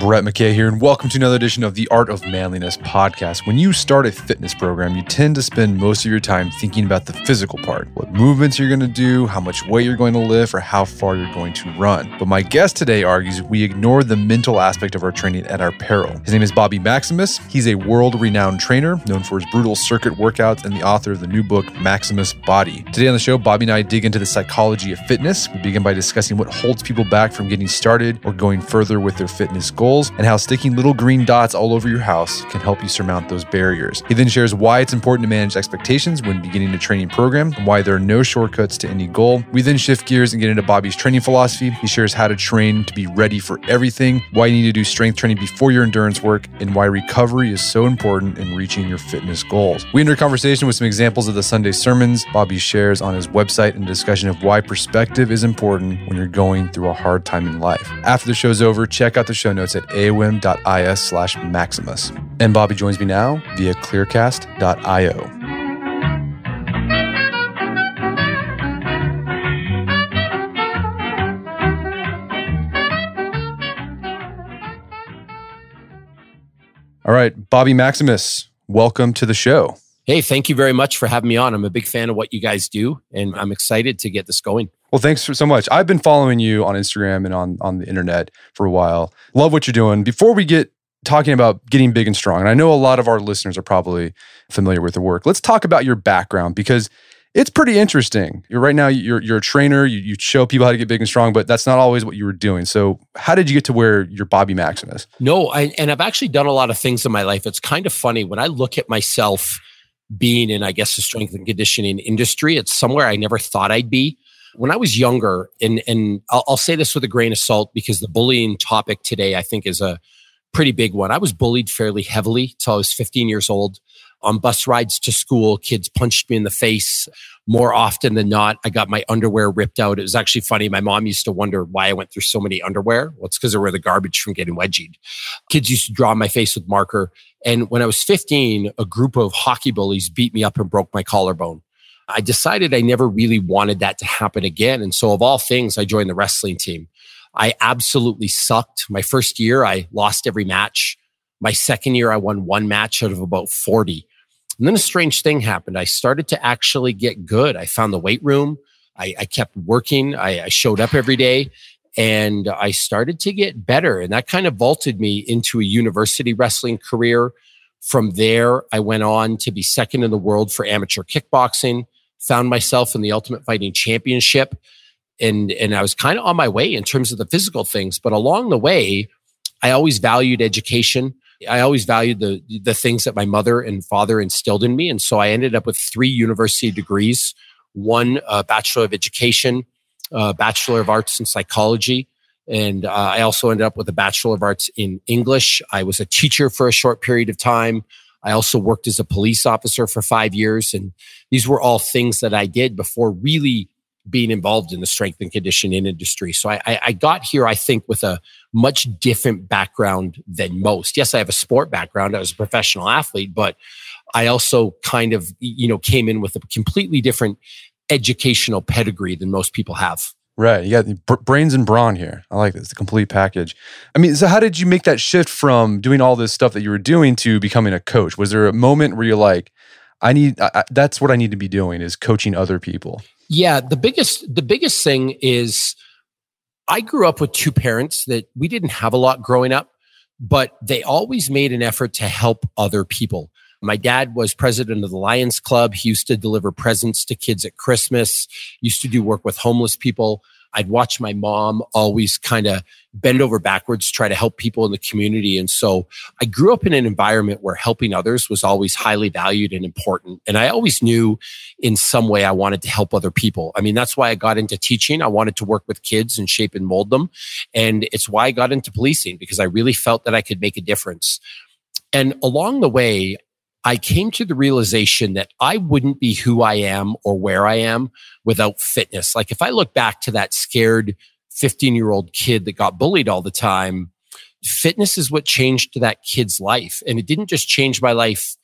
Brett McKay here, and welcome to another edition of the Art of Manliness podcast. When you start a fitness program, you tend to spend most of your time thinking about the physical part what movements you're going to do, how much weight you're going to lift, or how far you're going to run. But my guest today argues we ignore the mental aspect of our training at our peril. His name is Bobby Maximus. He's a world renowned trainer known for his brutal circuit workouts and the author of the new book, Maximus Body. Today on the show, Bobby and I dig into the psychology of fitness. We begin by discussing what holds people back from getting started or going further with their fitness goals and how sticking little green dots all over your house can help you surmount those barriers. He then shares why it's important to manage expectations when beginning a training program and why there are no shortcuts to any goal. We then shift gears and get into Bobby's training philosophy. He shares how to train to be ready for everything, why you need to do strength training before your endurance work, and why recovery is so important in reaching your fitness goals. We enter a conversation with some examples of the Sunday sermons Bobby shares on his website and a discussion of why perspective is important when you're going through a hard time in life. After the show's over, check out the show notes at slash maximus. And Bobby joins me now via clearcast.io. All right, Bobby Maximus, welcome to the show. Hey, thank you very much for having me on. I'm a big fan of what you guys do, and I'm excited to get this going. Well, thanks so much. I've been following you on Instagram and on on the internet for a while. Love what you're doing. Before we get talking about getting big and strong, and I know a lot of our listeners are probably familiar with the work. Let's talk about your background because it's pretty interesting. You're right now you're you're a trainer. You, you show people how to get big and strong, but that's not always what you were doing. So, how did you get to where you're Bobby Maximus? No, I, and I've actually done a lot of things in my life. It's kind of funny when I look at myself being in, I guess, the strength and conditioning industry. It's somewhere I never thought I'd be. When I was younger, and and I'll, I'll say this with a grain of salt because the bullying topic today I think is a pretty big one. I was bullied fairly heavily till I was 15 years old. On bus rides to school, kids punched me in the face. More often than not, I got my underwear ripped out. It was actually funny. My mom used to wonder why I went through so many underwear. Well, it's because they were the garbage from getting wedgied. Kids used to draw my face with marker. And when I was 15, a group of hockey bullies beat me up and broke my collarbone. I decided I never really wanted that to happen again. And so, of all things, I joined the wrestling team. I absolutely sucked. My first year, I lost every match. My second year, I won one match out of about 40. And then a strange thing happened. I started to actually get good. I found the weight room. I, I kept working. I, I showed up every day and I started to get better. And that kind of vaulted me into a university wrestling career. From there, I went on to be second in the world for amateur kickboxing found myself in the Ultimate Fighting Championship. And, and I was kind of on my way in terms of the physical things. But along the way, I always valued education. I always valued the, the things that my mother and father instilled in me. And so I ended up with three university degrees one uh, Bachelor of Education, uh, Bachelor of Arts in Psychology. And uh, I also ended up with a Bachelor of Arts in English. I was a teacher for a short period of time. I also worked as a police officer for five years. And these were all things that I did before really being involved in the strength and conditioning industry. So I, I, got here, I think, with a much different background than most. Yes, I have a sport background. I was a professional athlete, but I also kind of, you know, came in with a completely different educational pedigree than most people have. Right. You got brains and brawn here. I like this, the complete package. I mean, so how did you make that shift from doing all this stuff that you were doing to becoming a coach? Was there a moment where you're like, I need, I, that's what I need to be doing is coaching other people? Yeah. The biggest, the biggest thing is I grew up with two parents that we didn't have a lot growing up, but they always made an effort to help other people. My dad was president of the Lions Club. He used to deliver presents to kids at Christmas, used to do work with homeless people. I'd watch my mom always kind of bend over backwards, try to help people in the community. And so I grew up in an environment where helping others was always highly valued and important. And I always knew in some way I wanted to help other people. I mean, that's why I got into teaching. I wanted to work with kids and shape and mold them. And it's why I got into policing because I really felt that I could make a difference. And along the way, I came to the realization that I wouldn't be who I am or where I am without fitness. Like if I look back to that scared 15 year old kid that got bullied all the time, fitness is what changed that kid's life. And it didn't just change my life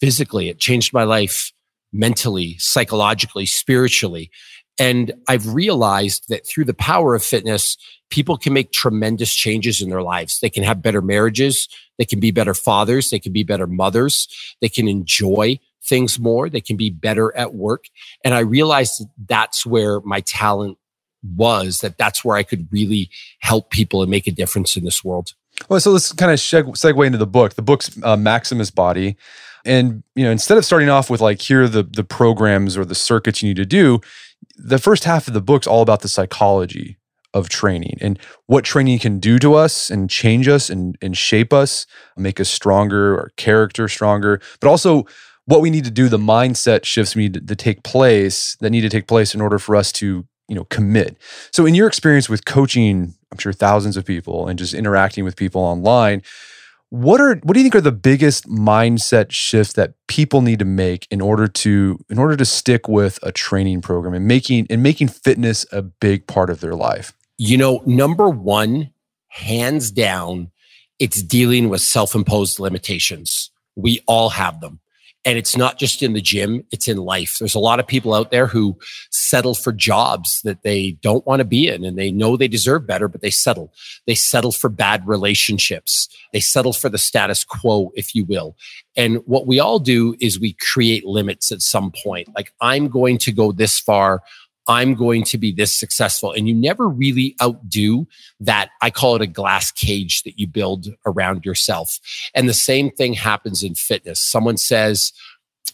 physically, it changed my life mentally, psychologically, spiritually. And I've realized that through the power of fitness, people can make tremendous changes in their lives. They can have better marriages. They can be better fathers. They can be better mothers. They can enjoy things more. They can be better at work. And I realized that that's where my talent was, that that's where I could really help people and make a difference in this world. Well, so let's kind of segue into the book. The book's uh, Maximus Body. And, you know, instead of starting off with like, here are the, the programs or the circuits you need to do, the first half of the book's all about the psychology of training and what training can do to us and change us and, and shape us, make us stronger, our character stronger, but also what we need to do, the mindset shifts we need to, to take place that need to take place in order for us to, you know, commit. So in your experience with coaching, I'm sure thousands of people and just interacting with people online, what are what do you think are the biggest mindset shifts that people need to make in order to in order to stick with a training program and making and making fitness a big part of their life? You know, number one, hands down, it's dealing with self imposed limitations. We all have them. And it's not just in the gym, it's in life. There's a lot of people out there who settle for jobs that they don't want to be in and they know they deserve better, but they settle. They settle for bad relationships. They settle for the status quo, if you will. And what we all do is we create limits at some point. Like, I'm going to go this far. I'm going to be this successful. And you never really outdo that. I call it a glass cage that you build around yourself. And the same thing happens in fitness. Someone says,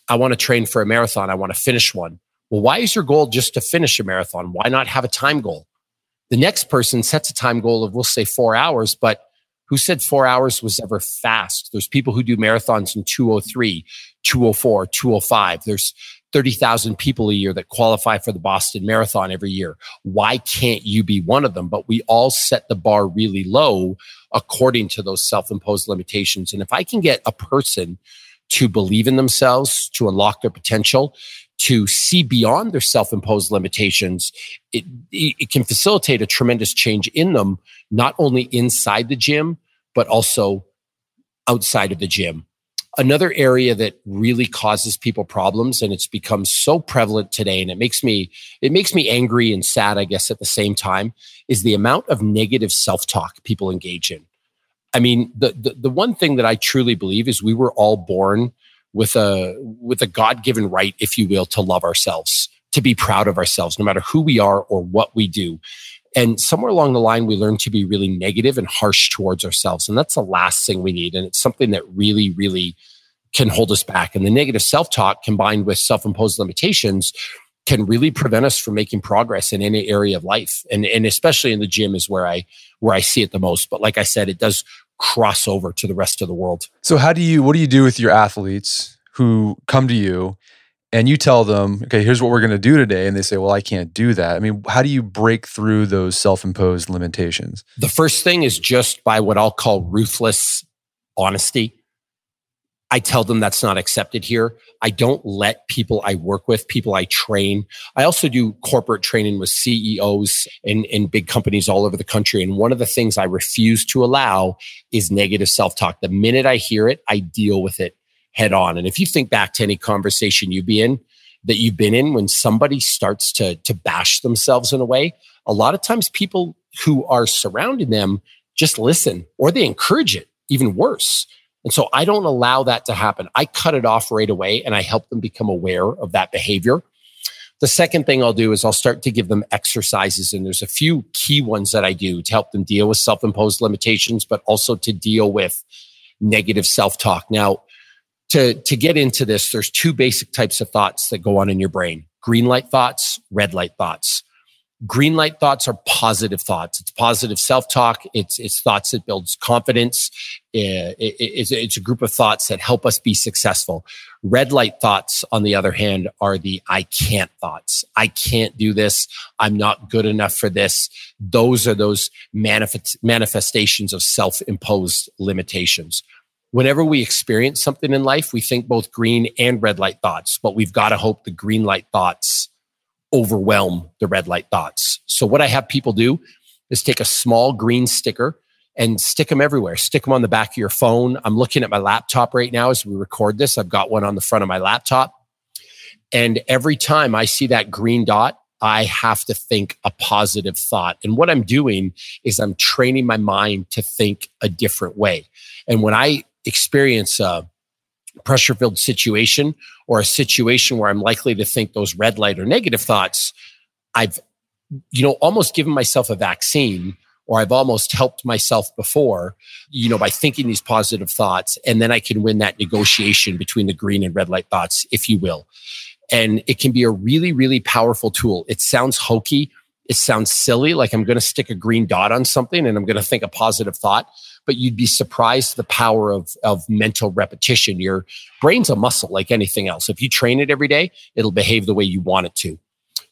I want to train for a marathon. I want to finish one. Well, why is your goal just to finish a marathon? Why not have a time goal? The next person sets a time goal of, we'll say four hours, but who said four hours was ever fast? There's people who do marathons in 203, 204, 205. There's 30,000 people a year that qualify for the Boston Marathon every year. Why can't you be one of them? But we all set the bar really low according to those self imposed limitations. And if I can get a person to believe in themselves, to unlock their potential, to see beyond their self imposed limitations, it, it can facilitate a tremendous change in them, not only inside the gym, but also outside of the gym. Another area that really causes people problems and it's become so prevalent today and it makes me it makes me angry and sad I guess at the same time is the amount of negative self-talk people engage in. I mean, the, the the one thing that I truly believe is we were all born with a with a God-given right if you will to love ourselves, to be proud of ourselves no matter who we are or what we do. And somewhere along the line, we learn to be really negative and harsh towards ourselves. And that's the last thing we need. And it's something that really, really can hold us back. And the negative self talk combined with self imposed limitations can really prevent us from making progress in any area of life. And, and especially in the gym is where I, where I see it the most. But like I said, it does cross over to the rest of the world. So how do you, what do you do with your athletes who come to you and you tell them, okay, here's what we're going to do today. And they say, well, I can't do that. I mean, how do you break through those self imposed limitations? The first thing is just by what I'll call ruthless honesty. I tell them that's not accepted here. I don't let people I work with, people I train. I also do corporate training with CEOs in, in big companies all over the country. And one of the things I refuse to allow is negative self talk. The minute I hear it, I deal with it head on. And if you think back to any conversation you've been that you've been in, when somebody starts to to bash themselves in a way, a lot of times people who are surrounding them just listen or they encourage it. Even worse. And so I don't allow that to happen. I cut it off right away and I help them become aware of that behavior. The second thing I'll do is I'll start to give them exercises. And there's a few key ones that I do to help them deal with self imposed limitations, but also to deal with negative self talk. Now, To, to get into this, there's two basic types of thoughts that go on in your brain green light thoughts, red light thoughts. Green light thoughts are positive thoughts. It's positive self talk. It's, it's thoughts that builds confidence. Uh, it, it, it's, it's a group of thoughts that help us be successful. Red light thoughts, on the other hand, are the I can't thoughts. I can't do this. I'm not good enough for this. Those are those manifest, manifestations of self imposed limitations. Whenever we experience something in life, we think both green and red light thoughts, but we've got to hope the green light thoughts overwhelm the red light thoughts. So what I have people do is take a small green sticker and stick them everywhere. Stick them on the back of your phone. I'm looking at my laptop right now as we record this. I've got one on the front of my laptop. And every time I see that green dot, I have to think a positive thought. And what I'm doing is I'm training my mind to think a different way. And when I experience a pressure filled situation or a situation where I'm likely to think those red light or negative thoughts, I've, you know, almost given myself a vaccine or I've almost helped myself before, you know, by thinking these positive thoughts. And then I can win that negotiation between the green and red light thoughts, if you will. And it can be a really, really powerful tool. It sounds hokey. It sounds silly, like I'm going to stick a green dot on something and I'm going to think a positive thought but you'd be surprised the power of, of mental repetition. Your brain's a muscle like anything else. If you train it every day, it'll behave the way you want it to.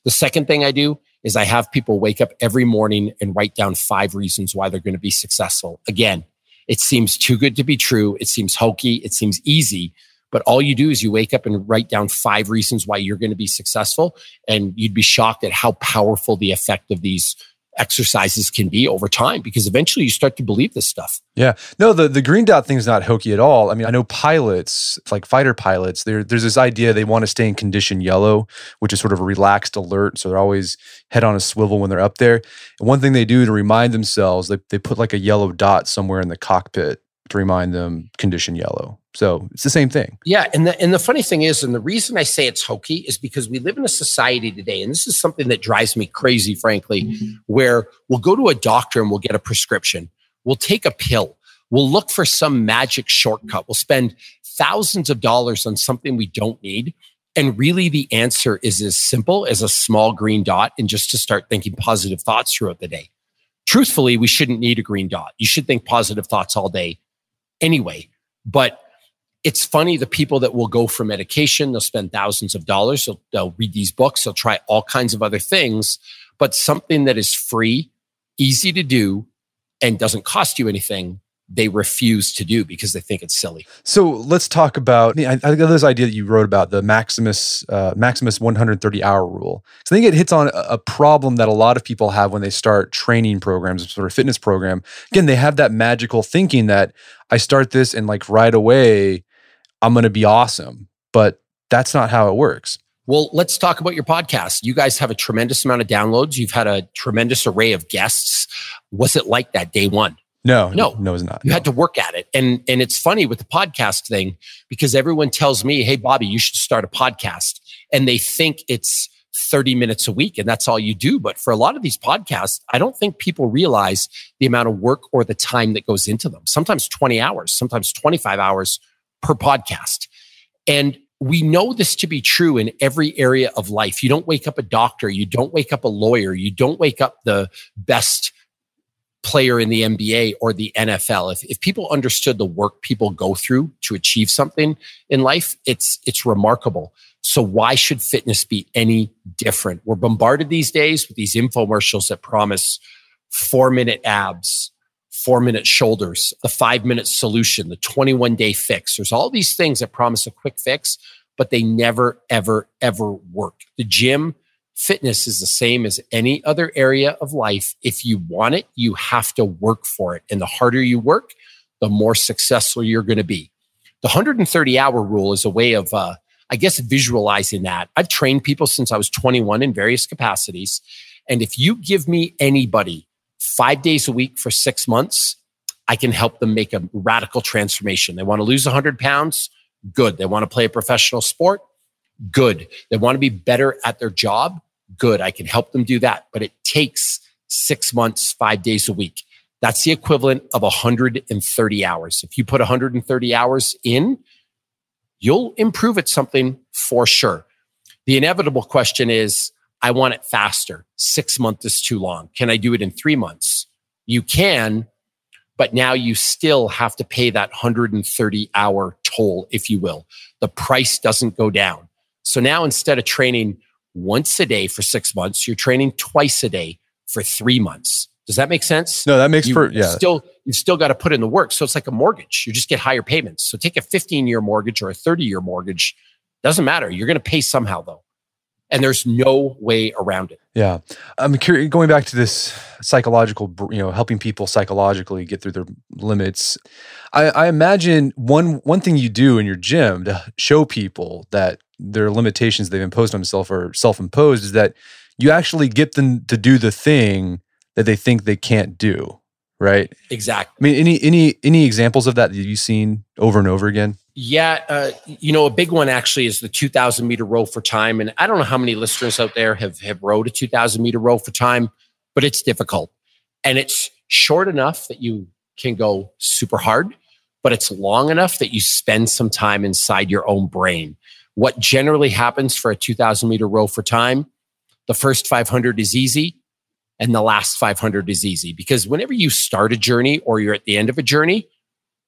The second thing I do is I have people wake up every morning and write down five reasons why they're going to be successful. Again, it seems too good to be true. It seems hokey. It seems easy. But all you do is you wake up and write down five reasons why you're going to be successful. And you'd be shocked at how powerful the effect of these exercises can be over time because eventually you start to believe this stuff. Yeah. No, the, the green dot thing is not hokey at all. I mean, I know pilots, like fighter pilots, there's this idea they want to stay in condition yellow, which is sort of a relaxed alert. So they're always head on a swivel when they're up there. And one thing they do to remind themselves, they, they put like a yellow dot somewhere in the cockpit to remind them condition yellow. So it's the same thing. Yeah. And the, and the funny thing is, and the reason I say it's hokey is because we live in a society today, and this is something that drives me crazy, frankly, mm-hmm. where we'll go to a doctor and we'll get a prescription. We'll take a pill. We'll look for some magic shortcut. We'll spend thousands of dollars on something we don't need. And really, the answer is as simple as a small green dot and just to start thinking positive thoughts throughout the day. Truthfully, we shouldn't need a green dot. You should think positive thoughts all day anyway. But it's funny the people that will go for medication, they'll spend thousands of dollars, they'll, they'll read these books, they'll try all kinds of other things, but something that is free, easy to do, and doesn't cost you anything they refuse to do because they think it's silly. So let's talk about. I, I this idea that you wrote about the Maximus uh, Maximus 130 hour rule. So I think it hits on a, problem that a lot of people have when they start training programs, sort of fitness program. Again, they have that magical thinking that I start this and like right away I'm going to be awesome, but that's not how it works. Well, let's talk about your podcast. You guys have a tremendous amount of downloads. You've had a tremendous array of guests. Was it like that day one? No, no, no, it's not. You no. had to work at it. And and it's funny with the podcast thing because everyone tells me, "Hey Bobby, you should start a podcast." And they think it's 30 minutes a week and that's all you do. But for a lot of these podcasts, I don't think people realize the amount of work or the time that goes into them. Sometimes 20 hours, sometimes 25 hours per podcast. And we know this to be true in every area of life. You don't wake up a doctor, you don't wake up a lawyer, you don't wake up the best player in the NBA or the NFL. If, if people understood the work people go through to achieve something in life, it's it's remarkable. So why should fitness be any different? We're bombarded these days with these infomercials that promise four minute abs, four minute shoulders, the five minute solution, the 21 day fix. There's all these things that promise a quick fix, but they never, ever, ever work. The gym fitness is the same as any other area of life. If you want it, you have to work for it. And the harder you work, the more successful you're going to be. The 130 hour rule is a way of, uh, I guess, visualizing that. I've trained people since I was 21 in various capacities. And if you give me anybody five days a week for six months, I can help them make a radical transformation. They want to lose 100 pounds? Good. They want to play a professional sport? Good. They want to be better at their job? Good. I can help them do that. But it takes six months, five days a week. That's the equivalent of 130 hours. If you put 130 hours in, you'll improve at something for sure. The inevitable question is, I want it faster. Six months is too long. Can I do it in three months? You can, but now you still have to pay that 130 hour toll, if you will. The price doesn't go down. So now instead of training once a day for six months, you're training twice a day for three months. Does that make sense? No, that makes you for yeah. Still, you've still got to put in the work. So it's like a mortgage. You just get higher payments. So take a 15 year mortgage or a 30 year mortgage. Doesn't matter. You're going to pay somehow though and there's no way around it. Yeah, I'm curious. Going back to this psychological, you know, helping people psychologically get through their limits. I, I imagine one one thing you do in your gym to show people that their limitations they've imposed on themselves are self-imposed is that you actually get them to do the thing that they think they can't do right exactly i mean any any any examples of that that you've seen over and over again yeah, uh, you know, a big one actually is the 2,000 meter row for time. And I don't know how many listeners out there have, have rowed a 2,000 meter row for time, but it's difficult. And it's short enough that you can go super hard, but it's long enough that you spend some time inside your own brain. What generally happens for a 2,000 meter row for time, the first 500 is easy and the last 500 is easy because whenever you start a journey or you're at the end of a journey,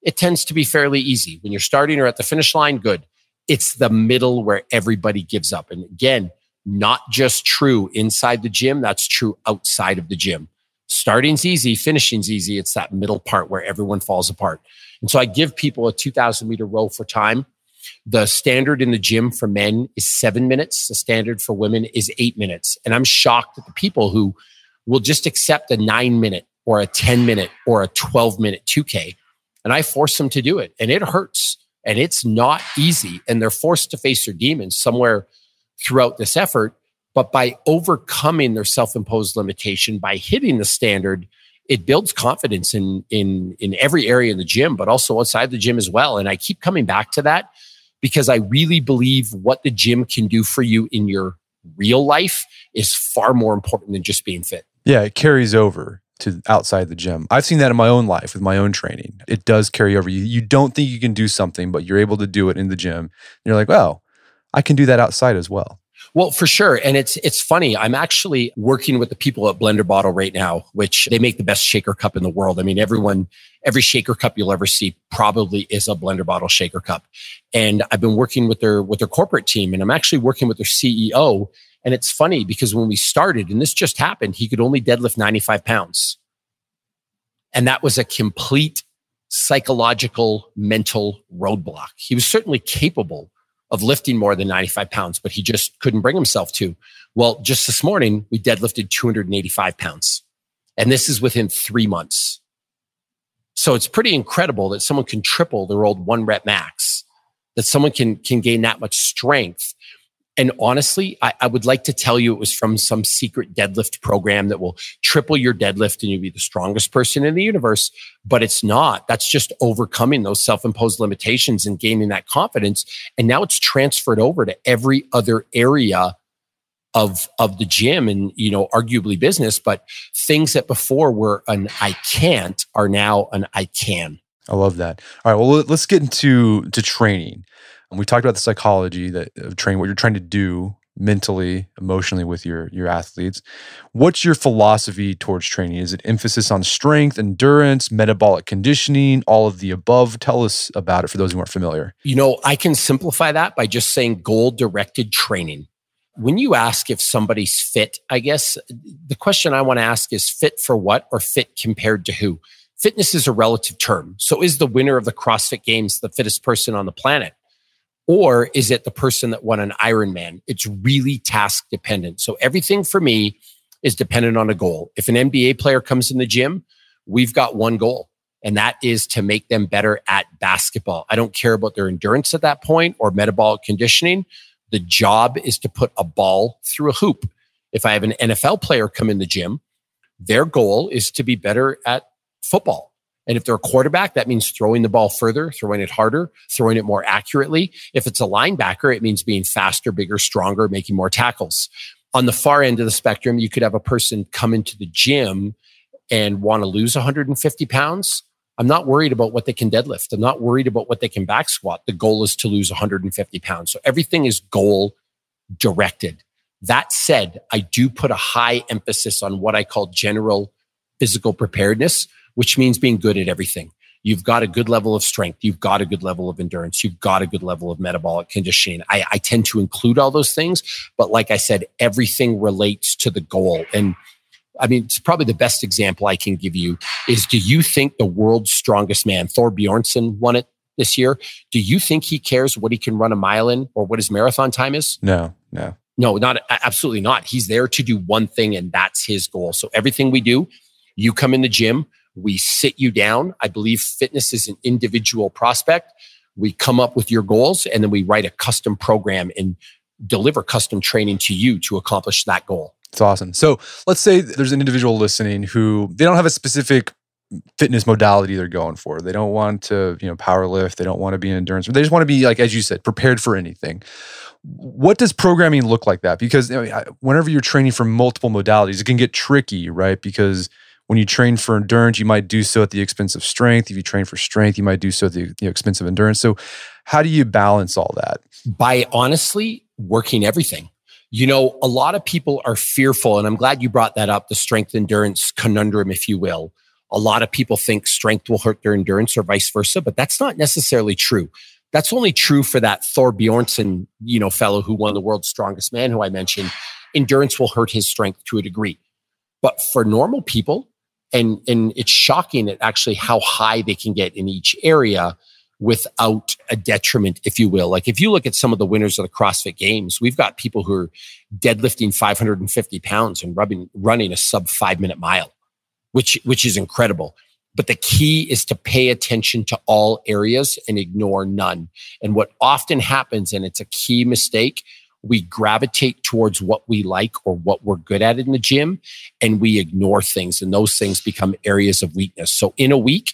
it tends to be fairly easy. When you're starting or at the finish line, good. It's the middle where everybody gives up. And again, not just true inside the gym, that's true outside of the gym. Starting's easy, finishing's easy. It's that middle part where everyone falls apart. And so I give people a 2000 meter row for time. The standard in the gym for men is seven minutes. The standard for women is eight minutes. And I'm shocked at the people who will just accept a nine minute or a 10 minute or a 12 minute 2K and I force them to do it. And it hurts and it's not easy. And they're forced to face their demons somewhere throughout this effort. But by overcoming their self imposed limitation, by hitting the standard, it builds confidence in, in, in every area in the gym, but also outside the gym as well. And I keep coming back to that because I really believe what the gym can do for you in your real life is far more important than just being fit. Yeah, it carries over to outside the gym. I've seen that in my own life with my own training. It does carry over. You you don't think you can do something, but you're able to do it in the gym. And you're like, "Oh, I can do that outside as well." Well, for sure. And it's it's funny. I'm actually working with the people at Blender Bottle right now, which they make the best shaker cup in the world. I mean, everyone, every shaker cup you'll ever see probably is a Blender Bottle shaker cup. And I've been working with their with their corporate team and I'm actually working with their CEO and it's funny because when we started, and this just happened, he could only deadlift 95 pounds. And that was a complete psychological, mental roadblock. He was certainly capable of lifting more than 95 pounds, but he just couldn't bring himself to. Well, just this morning, we deadlifted 285 pounds. And this is within three months. So it's pretty incredible that someone can triple their old one rep max, that someone can, can gain that much strength and honestly, I, I, would like to tell you it was from some secret deadlift program that will triple your deadlift and you'll be the strongest person in the universe. But it's not. That's just overcoming those self imposed limitations and gaining that confidence. And now it's transferred over to every other area of, of the gym and, you know, arguably business. But things that before were an I can't are now an I can. I love that. All right. Well, let's get into to training. And we talked about the psychology that of training, what you're trying to do mentally, emotionally with your your athletes. What's your philosophy towards training? Is it emphasis on strength, endurance, metabolic conditioning, all of the above? Tell us about it for those who aren't familiar. You know, I can simplify that by just saying goal directed training. When you ask if somebody's fit, I guess the question I want to ask is fit for what or fit compared to who? Fitness is a relative term. So is the winner of the CrossFit Games the fittest person on the planet? Or is it the person that won an Ironman? It's really task dependent. So everything for me is dependent on a goal. If an NBA player comes in the gym, we've got one goal, and that is to make them better at basketball. I don't care about their endurance at that point or metabolic conditioning. The job is to put a ball through a hoop. If I have an NFL player come in the gym, their goal is to be better at football. And if they're a quarterback, that means throwing the ball further, throwing it harder, throwing it more accurately. If it's a linebacker, it means being faster, bigger, stronger, making more tackles. On the far end of the spectrum, you could have a person come into the gym and want to lose 150 pounds, I'm not worried about what they can deadlift. I'm not worried about what they can back squat. The goal is to lose 150 pounds. So everything is goal directed. That said, I do put a high emphasis on what I call general physical preparedness, which means being good at everything. You've got a good level of strength. You've got a good level of endurance. You've got a good level of metabolic conditioning. I, I tend to include all those things. But like I said, everything relates to the goal. And I mean, it's probably the best example I can give you is do you think the world's strongest man, Thor Bjornsson, won it this year? Do you think he cares what he can run a mile in or what his marathon time is? No, no. No, not absolutely not. He's there to do one thing and that's his goal. So everything we do, you come in the gym, we sit you down. I believe fitness is an individual prospect. We come up with your goals and then we write a custom program and deliver custom training to you to accomplish that goal. It's awesome. So let's say there's an individual listening who they don't have a specific fitness modality they're going for. They don't want to, you know, power lift. They don't want to be in endurance. They just want to be like, as you said, prepared for anything. What does programming look like that? Because whenever you're training for multiple modalities, it can get tricky, right? Because when you train for endurance, you might do so at the expense of strength. If you train for strength, you might do so at the you know, expense of endurance. So, how do you balance all that? By honestly working everything. You know, a lot of people are fearful, and I'm glad you brought that up the strength endurance conundrum, if you will. A lot of people think strength will hurt their endurance or vice versa, but that's not necessarily true. That's only true for that Thor Bjornsson, you know, fellow who won the world's strongest man, who I mentioned. Endurance will hurt his strength to a degree. But for normal people, and, and it's shocking at actually how high they can get in each area without a detriment, if you will. Like if you look at some of the winners of the CrossFit Games, we've got people who are deadlifting 550 pounds and rubbing, running a sub five minute mile, which which is incredible. But the key is to pay attention to all areas and ignore none. And what often happens, and it's a key mistake, we gravitate towards what we like or what we're good at in the gym, and we ignore things, and those things become areas of weakness. So in a week,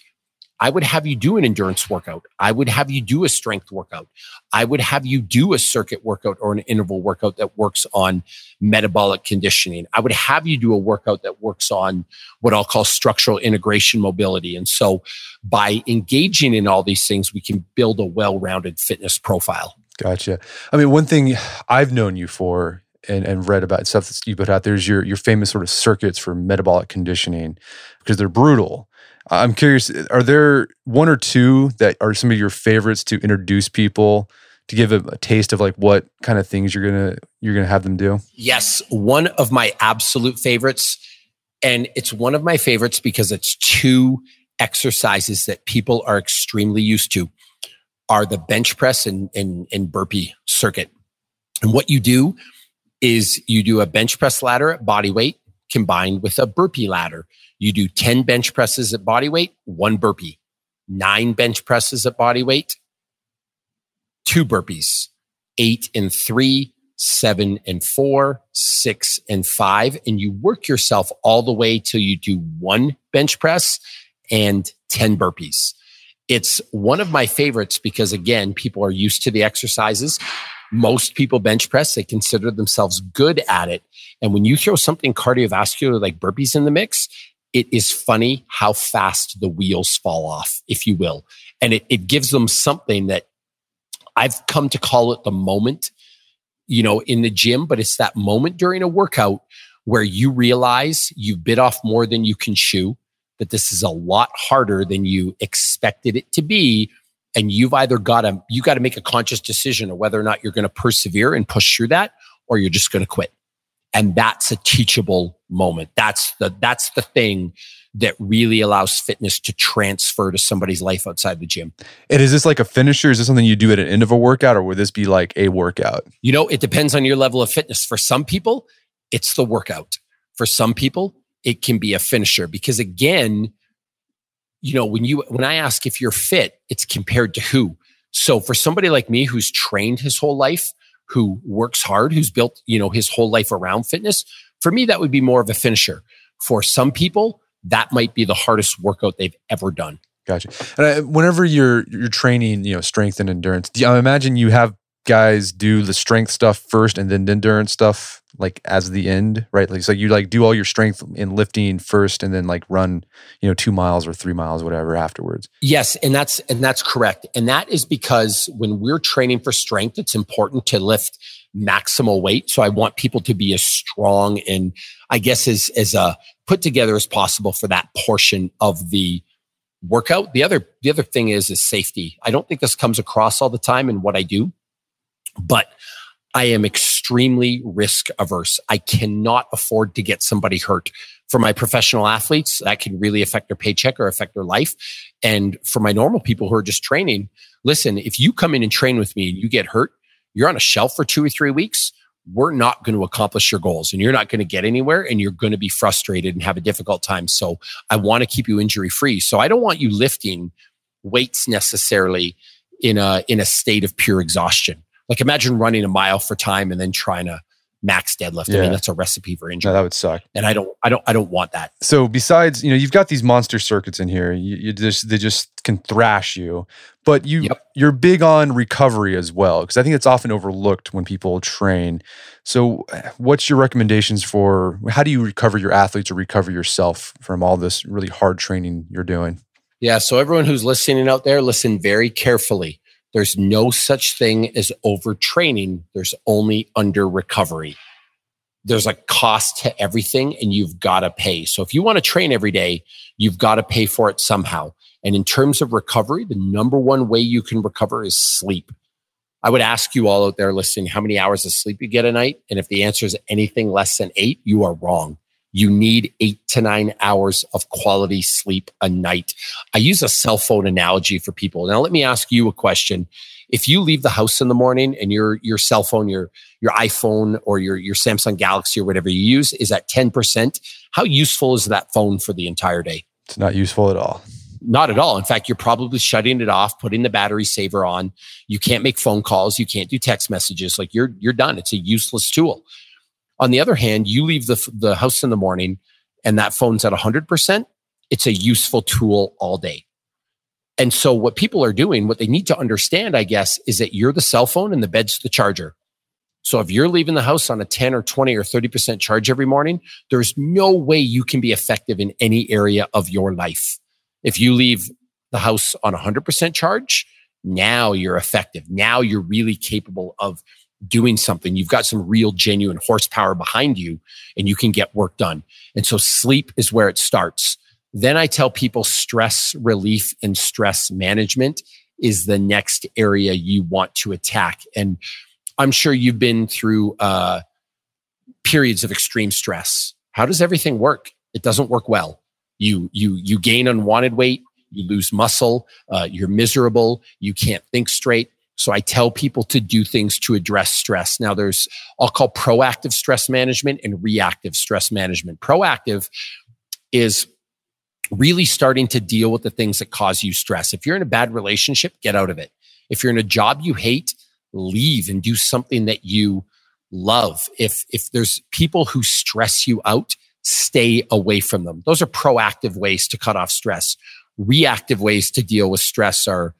I would have you do an endurance workout. I would have you do a strength workout. I would have you do a circuit workout or an interval workout that works on metabolic conditioning. I would have you do a workout that works on what I'll call structural integration mobility. And so by engaging in all these things, we can build a well rounded fitness profile. Gotcha. I mean, one thing I've known you for and, and read about stuff that you put out there's your your famous sort of circuits for metabolic conditioning because they're brutal I'm curious, eh, are there one or two that are some of your favorites to introduce people to give a, a, taste of like what kind of things you're gonna you're gonna have them do? Yes, one of my absolute favorites, and it's one of my favorites because it's two exercises that people are extremely used to are the bench press and, and, and burpee circuit. And what you do is you do a bench press ladder at body weight combined with a burpee ladder. You do 10 bench presses at body weight, one burpee, nine bench presses at body weight, two burpees, eight and three, seven and four, six and five. And you work yourself all the way till you do one bench press and 10 burpees. It's one of my favorites because again, people are used to the exercises. Most people bench press, they consider themselves good at it. And when you throw something cardiovascular like burpees in the mix, it is funny how fast the wheels fall off, if you will. And it, it gives them something that I've come to call it the moment, you know, in the gym, but it's that moment during a workout where you realize you bit off more than you can chew, that this is a lot harder than you expected it to be. And you've either got to, you got to make a conscious decision of whether or not you're going to persevere and push through that, or you're just going to quit. And that's a teachable moment. That's the that's the thing that really allows fitness to transfer to somebody's life outside the gym. And is this like a finisher? Is this something you do at an end of a workout or would this be like a workout? You know it depends on your level of fitness. For some people it's the workout. For some people it can be a finisher because again you know when you when i ask if you're fit it's compared to who so for somebody like me who's trained his whole life who works hard, who's built, you know, his whole life around fitness. For me, that would be more of a finisher. For some people, that might be the hardest workout they've ever done. Gotcha. And I, whenever you're you're training, you know, strength and endurance, I imagine you have guys do the strength stuff first and then the endurance stuff like as the end, right? Like so you like do all your strength in lifting first and then like run, you know, 2 miles or 3 miles whatever afterwards. Yes, and that's and that's correct. And that is because when we're training for strength, it's important to lift maximal weight. So I want people to be as strong and I guess as as uh, put together as possible for that portion of the workout. The other the other thing is is safety. I don't think this comes across all the time in what I do, but I am extremely risk averse. I cannot afford to get somebody hurt. For my professional athletes, that can really affect their paycheck or affect their life. And for my normal people who are just training, listen, if you come in and train with me and you get hurt, you're on a shelf for two or three weeks. We're not going to accomplish your goals and you're not going to get anywhere and you're going to be frustrated and have a difficult time. So I want to keep you injury free. So I don't want you lifting weights necessarily in a, in a state of pure exhaustion. Like imagine running a mile for time and then trying to max deadlift. Yeah. I mean, that's a recipe for injury. No, that would suck. And I don't, I don't, I don't want that. So besides, you know, you've got these monster circuits in here. You, you just, they just can thrash you. But you, yep. you're big on recovery as well, because I think it's often overlooked when people train. So, what's your recommendations for how do you recover your athletes or recover yourself from all this really hard training you're doing? Yeah. So everyone who's listening out there, listen very carefully. There's no such thing as overtraining. There's only under recovery. There's a cost to everything and you've got to pay. So if you want to train every day, you've got to pay for it somehow. And in terms of recovery, the number one way you can recover is sleep. I would ask you all out there listening how many hours of sleep you get a night. And if the answer is anything less than eight, you are wrong you need eight to nine hours of quality sleep a night. I use a cell phone analogy for people. Now, let me ask you a question. If you leave the house in the morning and your, your cell phone, your, your iPhone or your, your Samsung Galaxy or whatever you use is at 10%, how useful is that phone for the entire day? It's not useful at all. Not at all. In fact, you're probably shutting it off, putting the battery saver on. You can't make phone calls. You can't do text messages. Like you're, you're done. It's a useless tool. On the other hand, you leave the, the house in the morning and that phone's at 100%, it's a useful tool all day. And so, what people are doing, what they need to understand, I guess, is that you're the cell phone and the bed's the charger. So, if you're leaving the house on a 10 or 20 or 30% charge every morning, there's no way you can be effective in any area of your life. If you leave the house on 100% charge, now you're effective. Now you're really capable of doing something. You've got some real genuine horsepower behind you and you can get work done. And so sleep is where it starts. Then I tell people stress relief and stress management is the next area you want to attack. And I'm sure you've been through uh, periods of extreme stress. How does everything work? It doesn't work well. You you you gain unwanted weight. You lose muscle. Uh, you're miserable. You can't think straight. So I tell people to do things to address stress. Now there's, I'll call proactive stress management and reactive stress management. Proactive is really starting to deal with the things that cause you stress. If you're in a bad relationship, get out of it. If you're in a job you hate, leave and do something that you love. If, if there's people who stress you out, stay away from them. Those are proactive ways to cut off stress. Reactive ways to deal with stress are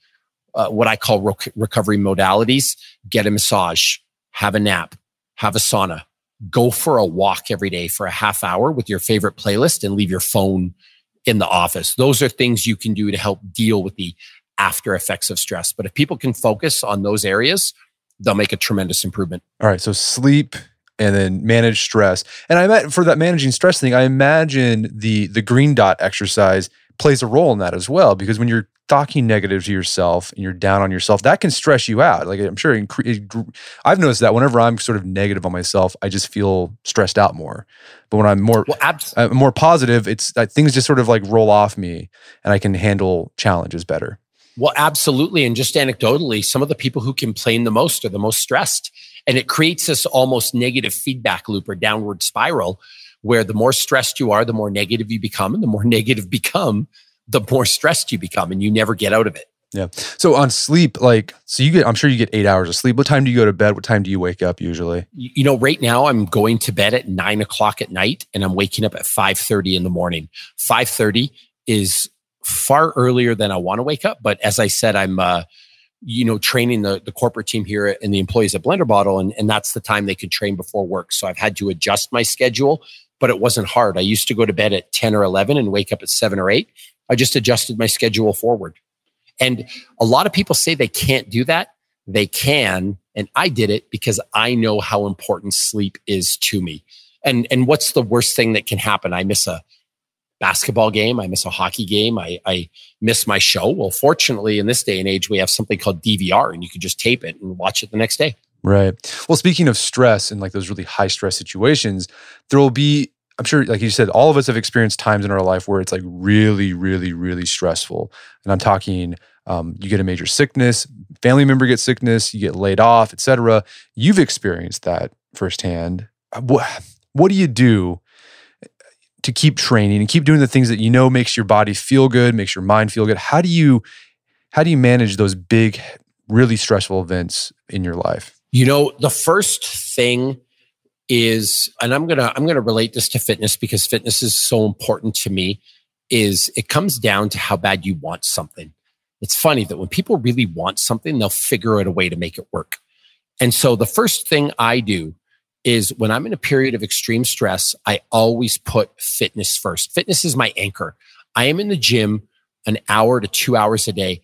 uh, what I call rec- recovery modalities. Get a massage, have a nap, have a sauna, go for a walk every day for a half hour with your favorite playlist and leave your phone in the office. Those are things you can do to help deal with the after effects of stress. But if people can focus on those areas, they'll make a tremendous improvement. All right. So sleep and then manage stress. And I for that managing stress thing, I imagine the the green dot exercise plays a role in that as well because when you're talking negative to yourself and you're down on yourself that can stress you out. Like i'm sure it, i've noticed that whenever i'm sort of negative on myself i just feel stressed out more. But when i'm more well, abs- uh, more positive it's uh, things just sort of like roll off me and i can handle challenges better. Well absolutely. And just anecdotally some of the people who complain the most are the most stressed. And it creates this almost negative feedback loop or downward spiral where the more stressed you are, the more negative you become, and the more negative become, the more stressed you become, and you never get out of it. Yeah. So on sleep, like, so you get, I'm sure you get eight hours of sleep. What time do you go to bed? What time do you wake up usually? You know, right now I'm going to bed at nine o'clock at night and I'm waking up at 5.30 in the morning. 5.30 is far earlier than I want to wake up. But as I said, I'm, uh, you know, training the, the corporate team here and the employees at Blender Bottle. And, and that's the time they could train before work. So I've had to adjust my schedule, but it wasn't hard. I used to go to bed at 10 or 11 and wake up at seven or eight. I just adjusted my schedule forward. And a lot of people say they can't do that. They can. And I did it because I know how important sleep is to me. And, and what's the worst thing that can happen? I miss a basketball game. I miss a hockey game. I, I miss my show. Well, fortunately, in this day and age, we have something called DVR and you can just tape it and watch it the next day. Right. Well, speaking of stress and like those really high stress situations, there will be, I'm sure, like you said, all of us have experienced times in our life where it's like really, really, really stressful. And I'm talking, um, you get a major sickness, family member gets sickness, you get laid off, etc. You've experienced that firsthand. Uh, what, what do you do to keep training and keep doing the things that you know makes your body feel good, makes your mind feel good? How do you how do you manage those big, really stressful events in your life? You know, the first thing is, and I'm gonna I'm gonna relate this to fitness because fitness is so important to me. Is it comes down to how bad you want something. It's funny that when people really want something, they'll figure out a way to make it work. And so the first thing I do is when I'm in a period of extreme stress, I always put fitness first. Fitness is my anchor. I am in the gym an hour to two hours a day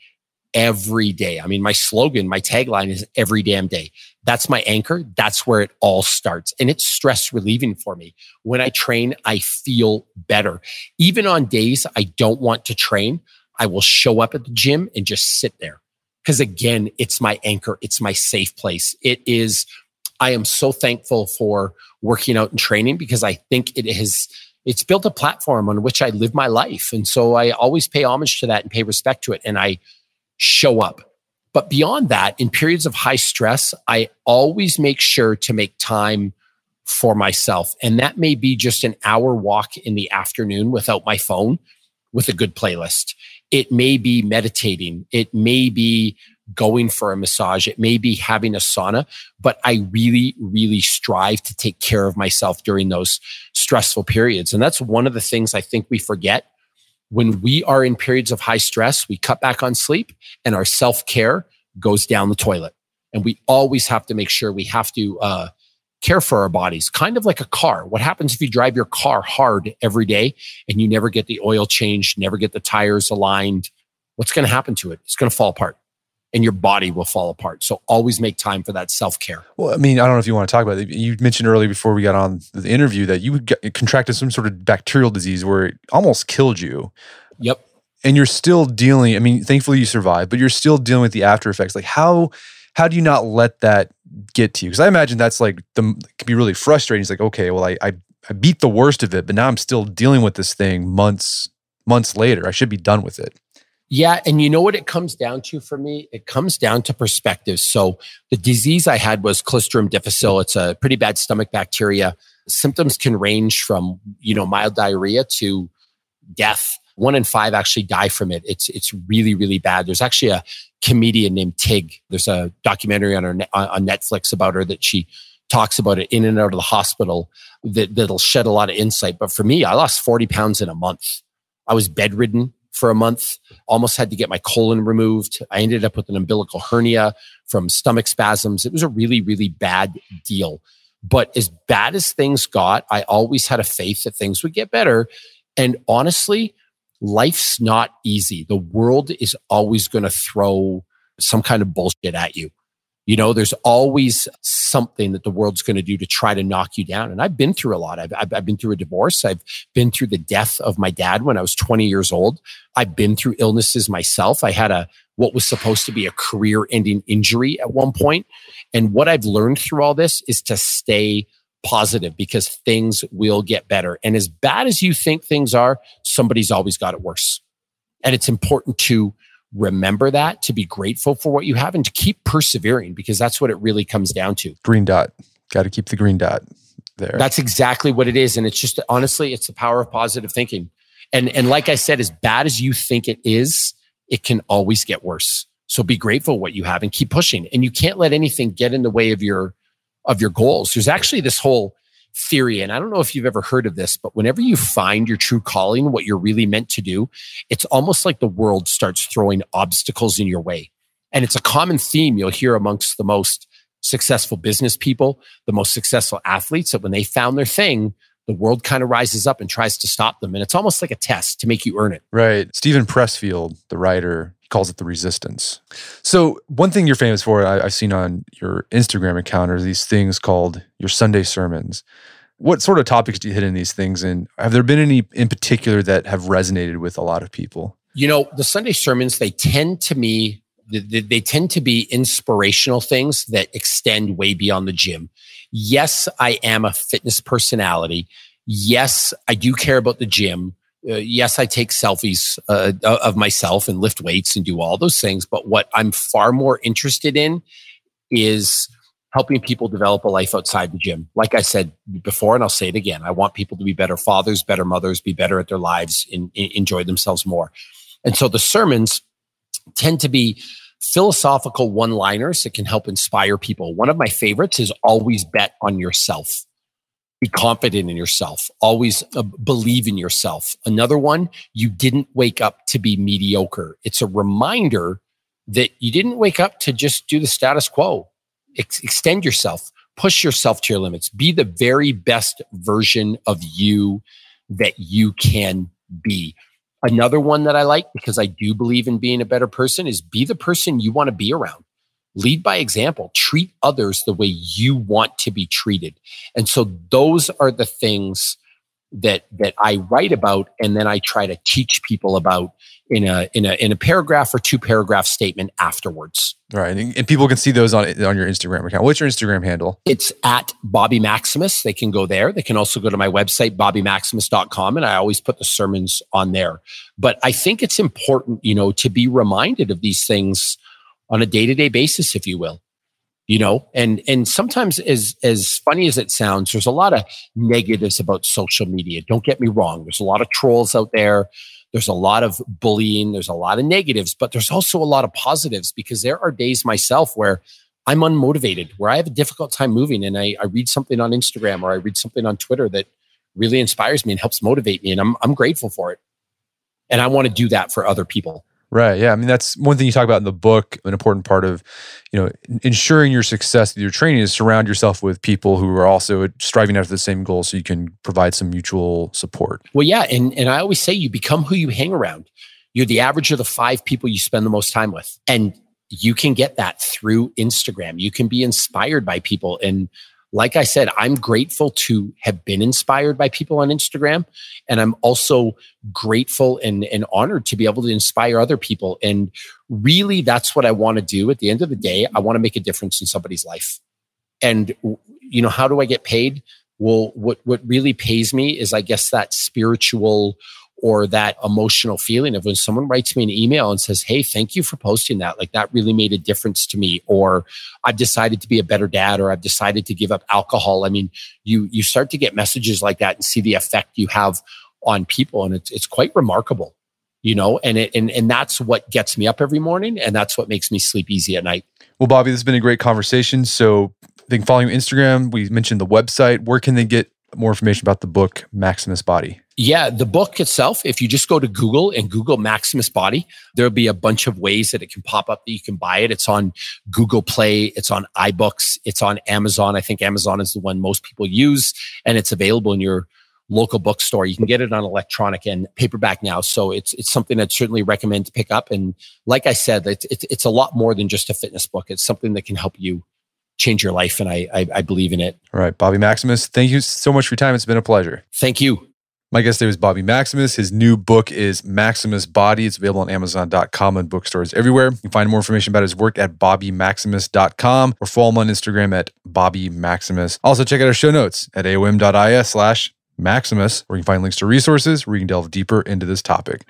every day. I mean, my slogan, my tagline is every damn day. That's my anchor. That's where it all starts. And it's stress relieving for me. When I train, I feel better. Even on days I don't want to train, I will show up at the gym and just sit there. Because again, it's my anchor. It's my safe place. It is I am so thankful for working out and training because I think it has it's built a platform on which I live my life. And so I always pay homage to that and pay respect to it and I show up. But beyond that, in periods of high stress, I always make sure to make time for myself. And that may be just an hour walk in the afternoon without my phone with a good playlist. It may be meditating. It may be going for a massage. It may be having a sauna, but I really, really strive to take care of myself during those stressful periods. And that's one of the things I think we forget. When we are in periods of high stress, we cut back on sleep and our self care goes down the toilet. And we always have to make sure we have to uh, care for our bodies, kind of like a car. What happens if you drive your car hard every day and you never get the oil changed, never get the tires aligned? What's going to happen to it? It's going to fall apart and your body will fall apart. So always make time for that self care. Well, I mean, I don't know if you want to talk about it. You mentioned earlier before we got on the interview that you contracted some sort of bacterial disease where it almost killed you. Yep. And you're still dealing. I mean, thankfully you survived, but you're still dealing with the after effects. Like how how do you not let that get to you? Because I imagine that's like the can be really frustrating. It's like okay, well, I, I I beat the worst of it, but now I'm still dealing with this thing months months later. I should be done with it. Yeah. And you know what it comes down to for me? It comes down to perspective. So the disease I had was Clostridium difficile. It's a pretty bad stomach bacteria. Symptoms can range from, you know, mild diarrhea to death. One in five actually die from it. It's, it's really, really bad. There's actually a comedian named Tig. There's a documentary on her, on Netflix about her that she talks about it in and out of the hospital that, that'll shed a lot of insight. But for me, I lost 40 pounds in a month. I was bedridden for a month, almost had to get my colon removed. I ended up with an umbilical hernia from stomach spasms. It was a really, really bad deal. But as bad as things got, I always had a faith that things would get better. And honestly, life's not easy. The world is always going to throw some kind of bullshit at you. You know, there's always something that the world's going to do to try to knock you down. And I've been through a lot. I've, I've, I've, been through a divorce. I've been through the death of my dad when I was 20 years old. I've been through illnesses myself. I had a, what was supposed to be a career ending injury at one point. And what I've learned through all this is to stay positive because things will get better. And as bad as you think things are, somebody's always got it worse. And it's important to remember that, to be grateful for what you have, and to keep persevering because that's what it really comes down to. Green dot. Got to keep the green dot there. That's exactly what it is. And it's just honestly, it's the power of positive thinking. And and like I said, as bad as you think it is, it can always get worse. So be grateful what you have and keep pushing. And you can't let anything get in the way of your of your goals. There's actually this whole theory. And I don't know if you've ever heard of this, but whenever you find your true calling, what you're really meant to do, it's almost like the world starts throwing obstacles in your way. And it's a common theme you'll hear amongst the most successful business people, the most successful athletes that when they found their thing, the world kind of rises up and tries to stop them. And it's almost like a test to make you earn it. Right. Steven Pressfield, the writer, he calls it the resistance. So, one thing you're famous for, I, have seen on your Instagram account, are these things called your Sunday sermons. What sort of topics do you hit in these things? And have there been any in particular that have resonated with a lot of people? You know, the Sunday sermons, they tend to me, they, they tend to be inspirational things that extend way beyond the gym yes, I am a fitness personality. Yes, I do care about the gym. Uh, yes, I take selfies uh, of myself and lift weights and do all those things. But what I'm far more interested in is helping people develop a life outside the gym. Like I said before, and I'll say it again, I want people to be better fathers, better mothers, be better at their lives, and, and enjoy themselves more. And so the sermons tend to be philosophical one liners that can help inspire people. One of my favorites is always bet on yourself. Be confident in yourself. Always uh, believe in yourself. Another one, you didn't wake up to be mediocre. It's a reminder that you didn't wake up to just do the status quo. Ex- extend yourself, push yourself to your limits, be the very best version of you that you can be. Another one that I like because I do believe in being a better person is be the person you want to be around. Lead by example. Treat others the way you want to be treated. And so those are the things that that I write about and then I try to teach people about in a in a in a paragraph or two paragraph statement afterwards. Right, and, and, people can see those on on your Instagram account. What's your Instagram handle? It's at Bobby Maximus. They can go there. They can also go to my website bobbymaximus.com and I always put the sermons on there. But I think it's important, you know, to be reminded of these things on a day-to-day basis if you will you know? And and sometimes as as funny as it sounds there's a lot of negatives about social media. Don't get me wrong. There's a lot of trolls out there. There's a lot of bullying. There's a lot of negatives but there's also a lot of positives because there are days myself where i'm unmotivated where i have a difficult time moving and i, I read something on instagram or i read something on twitter that really inspires me and helps motivate me and i'm, I'm grateful for it. And i want to do that for other people Right. Yeah. I mean, that's one thing you talk about in the book. An important part of, you know, ensuring your success with your training is surround yourself with people who are also striving after the same goal, so you can provide some mutual support. Well, yeah, and and I always say you become who you hang around. You're the average of the five people you spend the most time with, and you can get that through Instagram. You can be inspired by people, and like I said, I'm grateful to have been inspired by people on Instagram. And I'm also grateful and, and honored to be able to inspire other people. And really, that's what I want to do. At the end of the day, I want to make a difference in somebody's life. And, you know, how do I get paid? Well, what, what really pays me is, I guess, that spiritual or that emotional feeling of when someone writes me an email and says, Hey, thank you for posting that. Like that really made a difference to me. Or I've decided to be a better dad, or I've decided to give up alcohol. I mean, you, you start to get messages like that and see the effect you have on people. And it's, it's quite remarkable, you know, and it, and, and that's what gets me up every morning. And that's what makes me sleep easy at night. Well, Bobby, this has been a great conversation. So they can follow you Instagram. We mentioned the website. Where can they get more information about the book, Maximus Body? Yeah, the book itself, if you just go to Google and Google Maximus Body, there'll be a bunch of ways that it can pop up that you can buy it. It's on Google Play, it's on iBooks, it's on Amazon. I think Amazon is the one most people use, and it's available in your local bookstore. You can get it on electronic and paperback now. So it's it's something I'd certainly recommend to pick up. And like I said, it's it's, it's a lot more than just a fitness book. It's something that can help you change your life, and I, I I believe in it. All right, Bobby Maximus, thank you so much for your time. It's been a pleasure. Thank you. My guest today was Bobby Maximus. His new book is Maximus Body. It's available on Amazon.com and bookstores everywhere. You can find more information about his work at BobbyMaximus.com or follow him on Instagram at Bobby Maximus. Also, check out our show notes at aom.is slash Maximus, where you can find links to resources where you can delve deeper into this topic.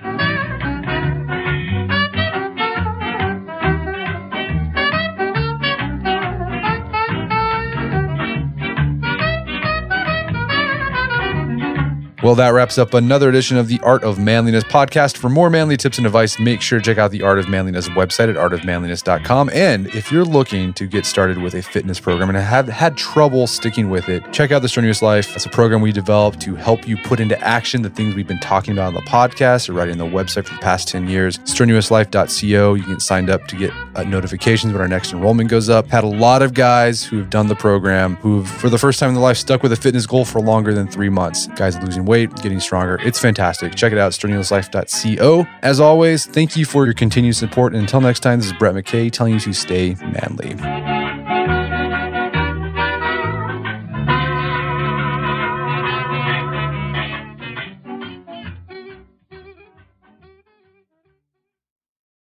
Well, that wraps up another edition of the Art of Manliness podcast. For more manly tips and advice, make sure to check out the Art of Manliness website at artofmanliness.com. And if you're looking to get started with a fitness program and have had trouble sticking with it, check out the Strenuous Life. It's a program we developed to help you put into action the things we've been talking about on the podcast or writing on the website for the past 10 years. Strenuouslife.co. You can sign up to get uh, notifications when our next enrollment goes up. Had a lot of guys who have done the program who've, for the first time in their life, stuck with a fitness goal for longer than three months. Guys losing weight, getting stronger. It's fantastic. Check it out, strenuouslife.co. As always, thank you for your continued support. And until next time, this is Brett McKay telling you to stay manly.